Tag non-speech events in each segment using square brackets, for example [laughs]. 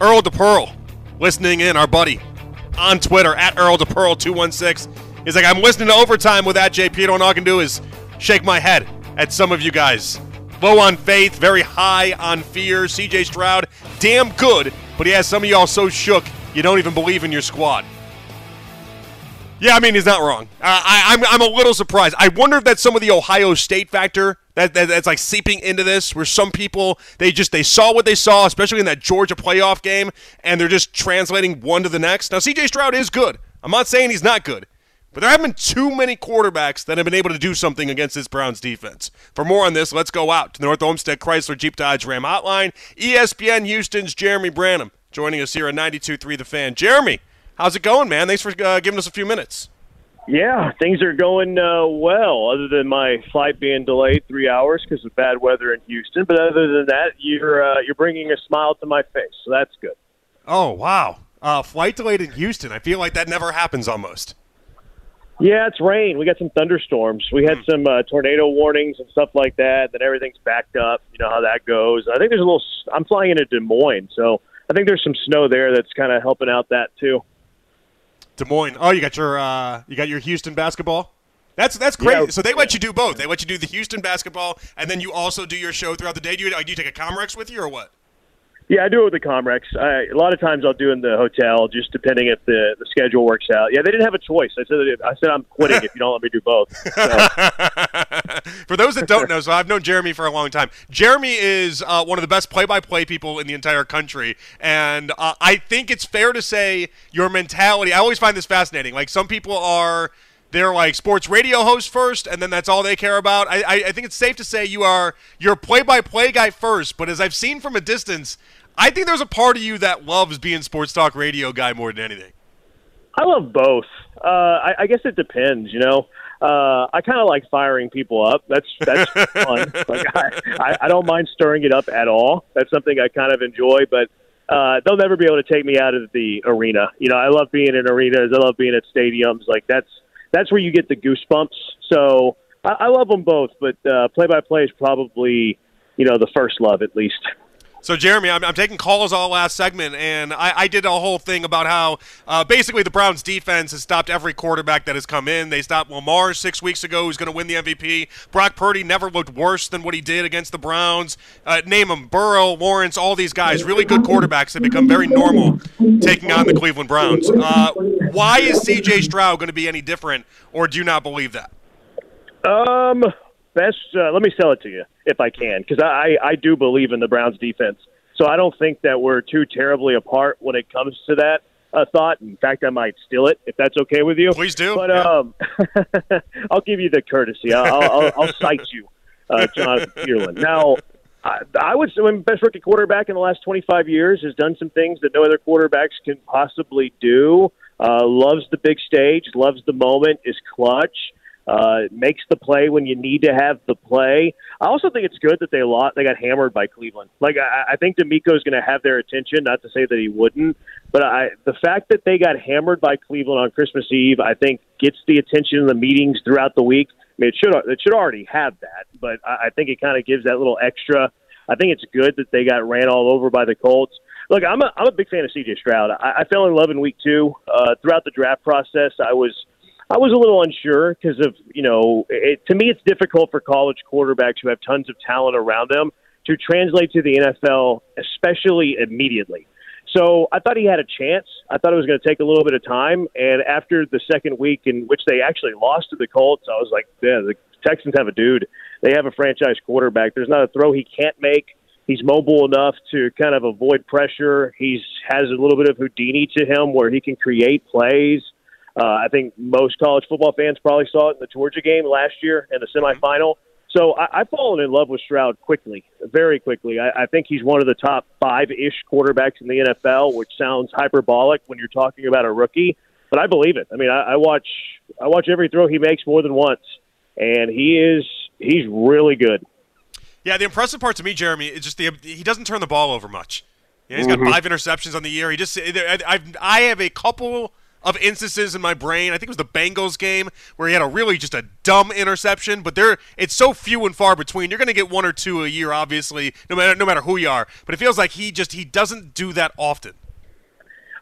Earl DePearl listening in, our buddy on Twitter at Earl DePearl216. He's like, I'm listening to overtime with that JP. And all I can do is shake my head at some of you guys. Low on faith, very high on fear. CJ Stroud, damn good, but he has some of y'all so shook you don't even believe in your squad. Yeah, I mean he's not wrong. Uh, I, I'm I'm a little surprised. I wonder if that's some of the Ohio State factor that, that that's like seeping into this, where some people they just they saw what they saw, especially in that Georgia playoff game, and they're just translating one to the next. Now C.J. Stroud is good. I'm not saying he's not good, but there haven't been too many quarterbacks that have been able to do something against this Browns defense. For more on this, let's go out to the North Olmsted Chrysler Jeep Dodge Ram Hotline. ESPN Houston's Jeremy Branham joining us here on 92.3 The Fan. Jeremy. How's it going, man? Thanks for uh, giving us a few minutes. Yeah, things are going uh, well, other than my flight being delayed three hours because of bad weather in Houston. But other than that, you're uh, you're bringing a smile to my face, so that's good. Oh wow, uh, flight delayed in Houston. I feel like that never happens almost. Yeah, it's rain. We got some thunderstorms. We had some uh, tornado warnings and stuff like that. Then everything's backed up. You know how that goes. I think there's a little. I'm flying into Des Moines, so I think there's some snow there that's kind of helping out that too. Des Moines. Oh, you got your uh, you got your Houston basketball. That's that's great. Yeah. So they let you do both. They let you do the Houston basketball, and then you also do your show throughout the day. Do you, do you take a Comrex with you or what? Yeah, I do it with the Comrex. I, a lot of times I'll do in the hotel, just depending if the, the schedule works out. Yeah, they didn't have a choice. I said I said I'm quitting if you don't let me do both. [laughs] So. for those that don't know, so I've known Jeremy for a long time. Jeremy is uh, one of the best play-by-play people in the entire country, and uh, I think it's fair to say your mentality. I always find this fascinating. Like some people are they're like sports radio hosts first, and then that's all they care about. I, I, I think it's safe to say you are you're play-by-play guy first, but as I've seen from a distance, I think there's a part of you that loves being sports talk radio guy more than anything. I love both. Uh, I, I guess it depends. You know, uh, I kind of like firing people up. That's that's [laughs] fun. Like I, I, don't mind stirring it up at all. That's something I kind of enjoy. But uh, they'll never be able to take me out of the arena. You know, I love being in arenas. I love being at stadiums. Like that's that's where you get the goosebumps. So I, I love them both. But play by play is probably you know the first love at least. So, Jeremy, I'm, I'm, taking calls all last segment, and I, I did a whole thing about how uh, basically the Browns' defense has stopped every quarterback that has come in. They stopped Lamar six weeks ago, who's going to win the MVP. Brock Purdy never looked worse than what he did against the Browns. Uh, name them Burrow, Lawrence, all these guys, really good quarterbacks have become very normal taking on the Cleveland Browns. Uh, why is C.J. Stroud going to be any different, or do you not believe that? Um best. Uh, let me sell it to you if I can, because I I do believe in the Browns defense. So I don't think that we're too terribly apart when it comes to that uh, thought. In fact, I might steal it if that's okay with you. Please do. But yeah. um, [laughs] I'll give you the courtesy. I'll I'll, I'll cite you, uh, Jonathan Peterlin. Now. I, I would say best rookie quarterback in the last 25 years has done some things that no other quarterbacks can possibly do. Uh, loves the big stage, loves the moment, is clutch uh, makes the play when you need to have the play. I also think it's good that they lost. They got hammered by Cleveland. Like I, I think is going to have their attention. Not to say that he wouldn't, but I, the fact that they got hammered by Cleveland on Christmas Eve, I think gets the attention in the meetings throughout the week. I mean, it should it should already have that, but I, I think it kind of gives that little extra. I think it's good that they got ran all over by the Colts. Look, I'm a I'm a big fan of C.J. Stroud. I, I fell in love in week two. Uh, throughout the draft process, I was I was a little unsure because of you know it, to me it's difficult for college quarterbacks who have tons of talent around them to translate to the NFL, especially immediately. So I thought he had a chance. I thought it was going to take a little bit of time. And after the second week in which they actually lost to the Colts, I was like, yeah, the Texans have a dude. They have a franchise quarterback. There's not a throw he can't make. He's mobile enough to kind of avoid pressure. He's has a little bit of Houdini to him where he can create plays. Uh, I think most college football fans probably saw it in the Georgia game last year in the semifinal. So I, I've fallen in love with Stroud quickly, very quickly. I, I think he's one of the top five-ish quarterbacks in the NFL, which sounds hyperbolic when you're talking about a rookie, but I believe it. I mean, I, I watch I watch every throw he makes more than once, and he is he's really good. Yeah, the impressive part to me, Jeremy, is just the he doesn't turn the ball over much. Yeah, he's got mm-hmm. five interceptions on the year. He just I've, I have a couple of instances in my brain. I think it was the Bengals game where he had a really just a dumb interception, but there it's so few and far between. You're going to get one or two a year, obviously, no matter no matter who you are. But it feels like he just he doesn't do that often.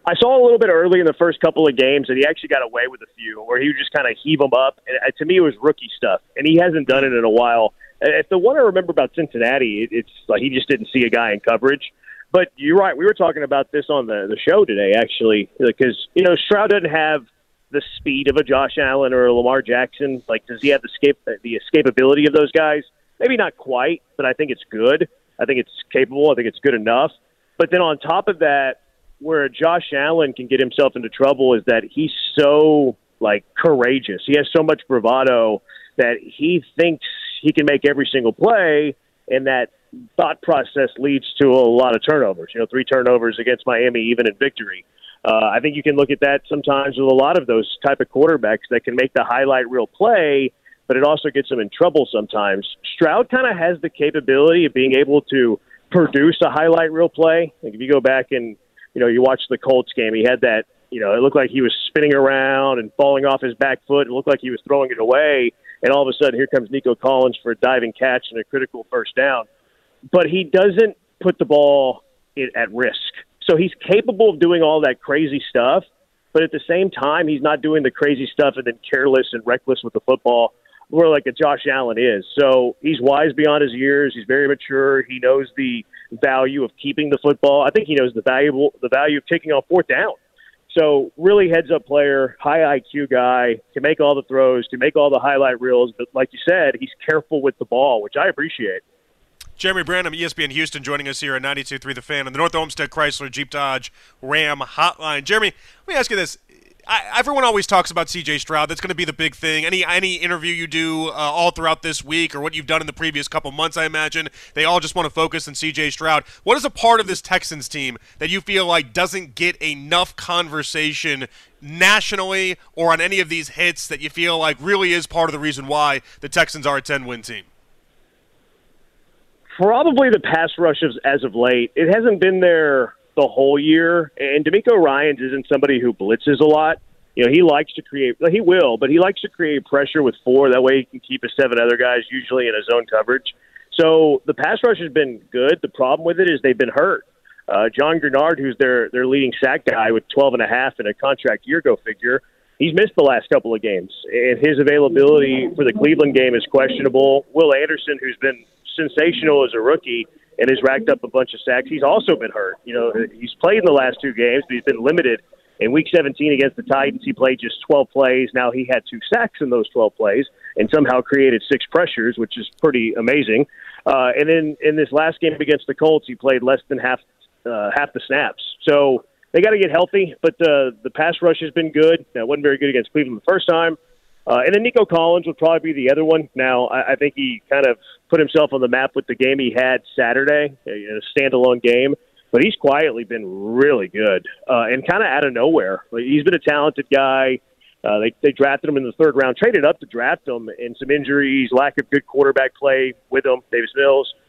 I saw a little bit early in the first couple of games that he actually got away with a few where he would just kind of heave them up. And uh, to me, it was rookie stuff, and he hasn't done it in a while. If the one I remember about Cincinnati, it's like he just didn't see a guy in coverage. But you're right. We were talking about this on the the show today, actually, because you know Stroud doesn't have the speed of a Josh Allen or a Lamar Jackson. Like, does he have the escape the escapability of those guys? Maybe not quite, but I think it's good. I think it's capable. I think it's good enough. But then on top of that, where Josh Allen can get himself into trouble is that he's so like courageous. He has so much bravado that he thinks he can make every single play, and that thought process leads to a lot of turnovers. You know, three turnovers against Miami, even in victory. Uh, I think you can look at that sometimes with a lot of those type of quarterbacks that can make the highlight reel play, but it also gets them in trouble sometimes. Stroud kind of has the capability of being able to produce a highlight reel play. Like if you go back and you know, you watch the Colts game, he had that, you know, it looked like he was spinning around and falling off his back foot. It looked like he was throwing it away. And all of a sudden, here comes Nico Collins for a diving catch and a critical first down. But he doesn't put the ball at risk. So he's capable of doing all that crazy stuff, but at the same time, he's not doing the crazy stuff and then careless and reckless with the football where like a Josh Allen is. So he's wise beyond his years. He's very mature. He knows the value of keeping the football. I think he knows the valuable the value of taking on fourth down. So really heads up player, high IQ guy, can make all the throws, can make all the highlight reels, but like you said, he's careful with the ball, which I appreciate. Jeremy Branham, ESPN Houston, joining us here at 92.3 The Fan on the North Olmsted Chrysler Jeep Dodge Ram Hotline. Jeremy, let me ask you this. I, everyone always talks about C.J. Stroud. That's going to be the big thing. Any any interview you do uh, all throughout this week, or what you've done in the previous couple months, I imagine they all just want to focus on C.J. Stroud. What is a part of this Texans team that you feel like doesn't get enough conversation nationally or on any of these hits that you feel like really is part of the reason why the Texans are a 10 win team? Probably the pass rushes as of late. It hasn't been there the whole year. And DeMeco Ryans isn't somebody who blitzes a lot. You know, he likes to create. He will, but he likes to create pressure with four. That way, he can keep his seven other guys usually in his own coverage. So the pass rush has been good. The problem with it is they've been hurt. Uh, John Greenard, who's their their leading sack guy with 12 and a half in a contract year go figure, he's missed the last couple of games, and his availability for the Cleveland game is questionable. Will Anderson, who's been sensational as a rookie, and has racked up a bunch of sacks. He's also been hurt. You know, he's played in the last two games, but he's been limited. In Week 17 against the Titans, he played just 12 plays. Now he had two sacks in those 12 plays, and somehow created six pressures, which is pretty amazing. Uh, and then in this last game against the Colts, he played less than half uh, half the snaps. So they got to get healthy. But uh, the pass rush has been good. It wasn't very good against Cleveland the first time. Uh, and then Nico Collins would probably be the other one. Now, I, I think he kind of put himself on the map with the game he had Saturday, a, a standalone game. But he's quietly been really good uh, and kind of out of nowhere. He's been a talented guy. Uh, they they drafted him in the third round, traded up to draft him, and some injuries, lack of good quarterback play with him. Davis Mills. Uh,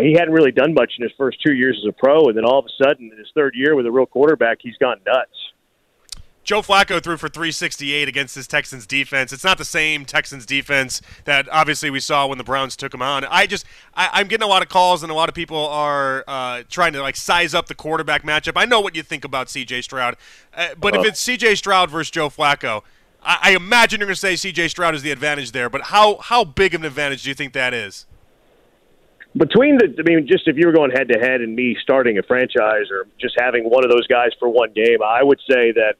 he hadn't really done much in his first two years as a pro, and then all of a sudden, in his third year with a real quarterback, he's gone nuts. Joe Flacco threw for 368 against this Texans defense. It's not the same Texans defense that obviously we saw when the Browns took him on. I just I, am getting a lot of calls and a lot of people are uh, trying to like size up the quarterback matchup. I know what you think about C.J. Stroud, uh, but uh-huh. if it's C.J. Stroud versus Joe Flacco, I, I imagine you're going to say C.J. Stroud is the advantage there. But how how big of an advantage do you think that is? Between the, I mean, just if you were going head to head and me starting a franchise or just having one of those guys for one game, I would say that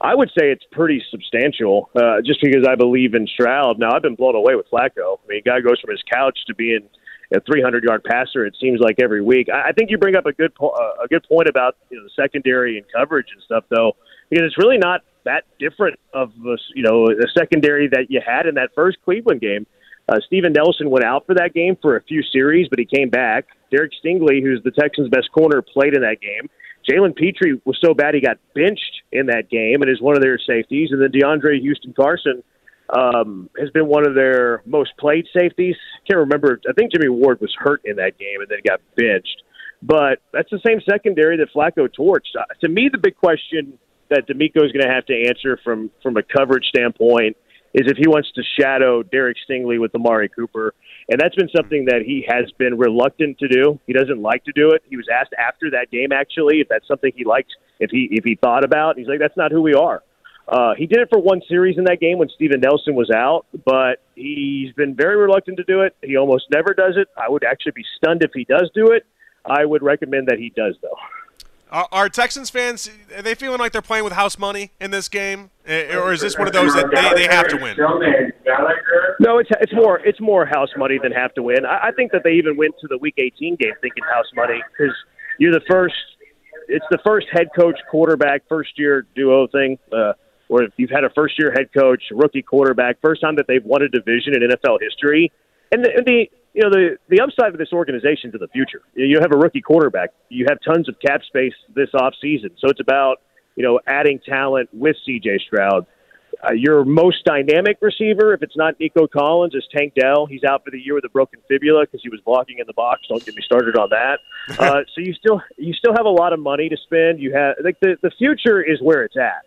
I would say it's pretty substantial, uh, just because I believe in Stroud. Now I've been blown away with Flacco. I mean, guy goes from his couch to being a 300 yard passer. It seems like every week. I, I think you bring up a good po- uh, a good point about you know the secondary and coverage and stuff, though, because it's really not that different of a, you know a secondary that you had in that first Cleveland game. Uh, Steven Nelson went out for that game for a few series, but he came back. Derek Stingley, who's the Texans' best corner, played in that game. Jalen Pitre was so bad he got benched in that game and is one of their safeties. And then DeAndre Houston Carson um, has been one of their most played safeties. Can't remember. I think Jimmy Ward was hurt in that game and then got benched. But that's the same secondary that Flacco torched. Uh, to me, the big question that DeMeco is going to have to answer from from a coverage standpoint is if he wants to shadow Derek Stingley with Amari Cooper. And that's been something that he has been reluctant to do. He doesn't like to do it. He was asked after that game actually if that's something he liked, if he if he thought about. He's like, that's not who we are. Uh, he did it for one series in that game when Steven Nelson was out, but he's been very reluctant to do it. He almost never does it. I would actually be stunned if he does do it. I would recommend that he does, though. Are, are, Texans fans are they feeling like they're playing with house money in this game, eh, or is this one of those that they, they have to win? No, it's it's more it's more house money than have to win. I, I think that they even went to the Week 18 game thinking house money because you're the first. It's the first head coach quarterback first year duo thing. Uh, or if you've had a first year head coach, rookie quarterback, first time that they've won a division in NFL history. And the, and the you know the the upside of this organization to the future. You have a rookie quarterback. You have tons of cap space this off season. So it's about you know adding talent with C.J. Stroud. Uh, your most dynamic receiver, if it's not Nico Collins, is Tank Dell. He's out for the year with a broken fibula because he was blocking in the box. Don't get me started on that. [laughs] Uh, so you still you still have a lot of money to spend. You have like the the future is where it's at.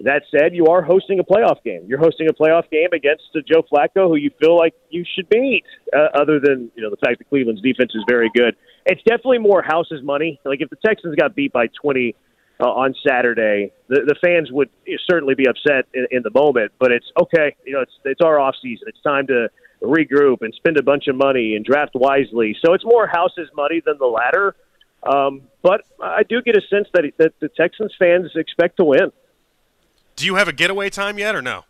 That said, you are hosting a playoff game. You're hosting a playoff game against Joe Flacco, who you feel like you should beat. Uh, other than you know the fact that Cleveland's defense is very good, it's definitely more house's money. Like if the Texans got beat by 20 uh, on Saturday, the, the fans would certainly be upset in, in the moment. But it's okay. You know, it's it's our off season. It's time to regroup and spend a bunch of money and draft wisely. So it's more house's money than the latter. Um, but I do get a sense that that the Texans fans expect to win. Do you have a getaway time yet, or no?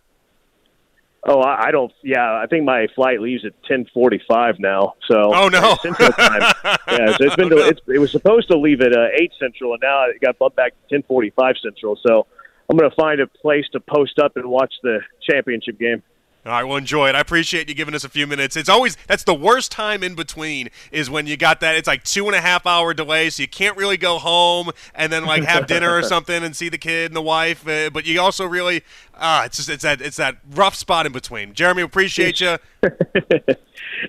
Oh, I, I don't. Yeah, I think my flight leaves at ten forty-five now. So oh no, [laughs] Central time. yeah, so it's been. [laughs] Oh, no. it's, it was supposed to leave at uh, eight Central, and now it got bumped back to ten forty-five Central. So I'm going to find a place to post up and watch the championship game. All right, well, enjoy it. I appreciate you giving us a few minutes. It's always that's the worst time in between is when you got that. It's like two and a half hour delay, so you can't really go home and then like have dinner or [laughs] something and see the kid and the wife. Uh, but you also really, uh, it's just it's that it's that rough spot in between. Jeremy, appreciate you. [laughs]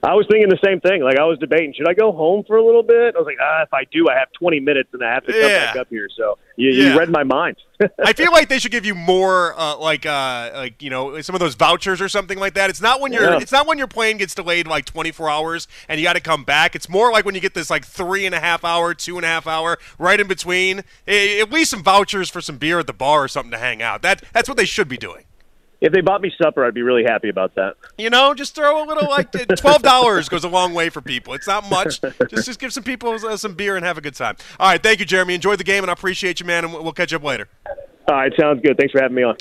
I was thinking the same thing. Like I was debating, should I go home for a little bit? I was like, ah, if I do, I have 20 minutes and I have to come yeah. back up here. So you, yeah. you read my mind. [laughs] I feel like they should give you more, uh, like, uh, like you know, some of those vouchers or something like that. It's not when your yeah. it's not when your plane gets delayed like 24 hours and you got to come back. It's more like when you get this like three and a half hour, two and a half hour, right in between. At least some vouchers for some beer at the bar or something to hang out. That that's what they should be doing if they bought me supper, I'd be really happy about that. You know, just throw a little like [laughs] twelve dollars goes a long way for people. It's not much. Just just give some people uh, some beer and have a good time. All right, thank you, Jeremy. Enjoy the game, and I appreciate you, man. And we'll catch up later. All right, sounds good. Thanks for having me on.